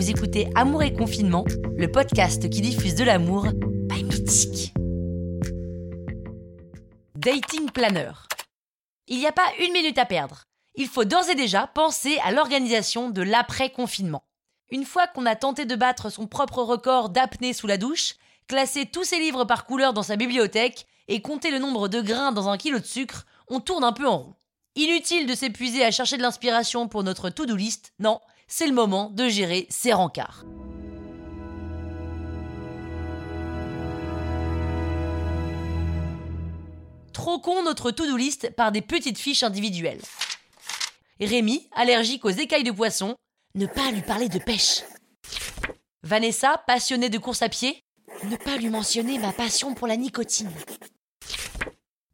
Vous écoutez Amour et Confinement, le podcast qui diffuse de l'amour by Mythique. Dating Planner. Il n'y a pas une minute à perdre. Il faut d'ores et déjà penser à l'organisation de l'après-confinement. Une fois qu'on a tenté de battre son propre record d'apnée sous la douche, classer tous ses livres par couleur dans sa bibliothèque et compter le nombre de grains dans un kilo de sucre, on tourne un peu en rond. Inutile de s'épuiser à chercher de l'inspiration pour notre to-do list, non, c'est le moment de gérer ses rencarts. Troquons notre to-do list par des petites fiches individuelles. Rémi, allergique aux écailles de poisson, ne pas lui parler de pêche. Vanessa, passionnée de course à pied, ne pas lui mentionner ma passion pour la nicotine.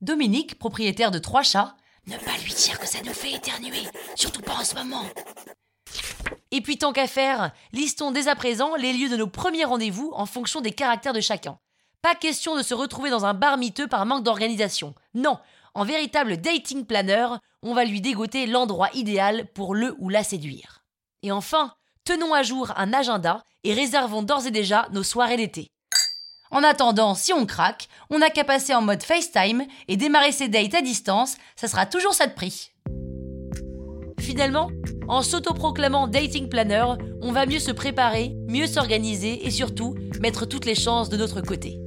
Dominique, propriétaire de trois chats, ne pas lui dire que ça nous fait éternuer, surtout pas en ce moment. Et puis tant qu'à faire, listons dès à présent les lieux de nos premiers rendez-vous en fonction des caractères de chacun. Pas question de se retrouver dans un bar miteux par manque d'organisation. Non, en véritable dating planner, on va lui dégoter l'endroit idéal pour le ou la séduire. Et enfin, tenons à jour un agenda et réservons d'ores et déjà nos soirées d'été. En attendant, si on craque, on n'a qu'à passer en mode FaceTime et démarrer ses dates à distance, ça sera toujours ça de prix. Finalement, en s'autoproclamant dating planner, on va mieux se préparer, mieux s'organiser et surtout mettre toutes les chances de notre côté.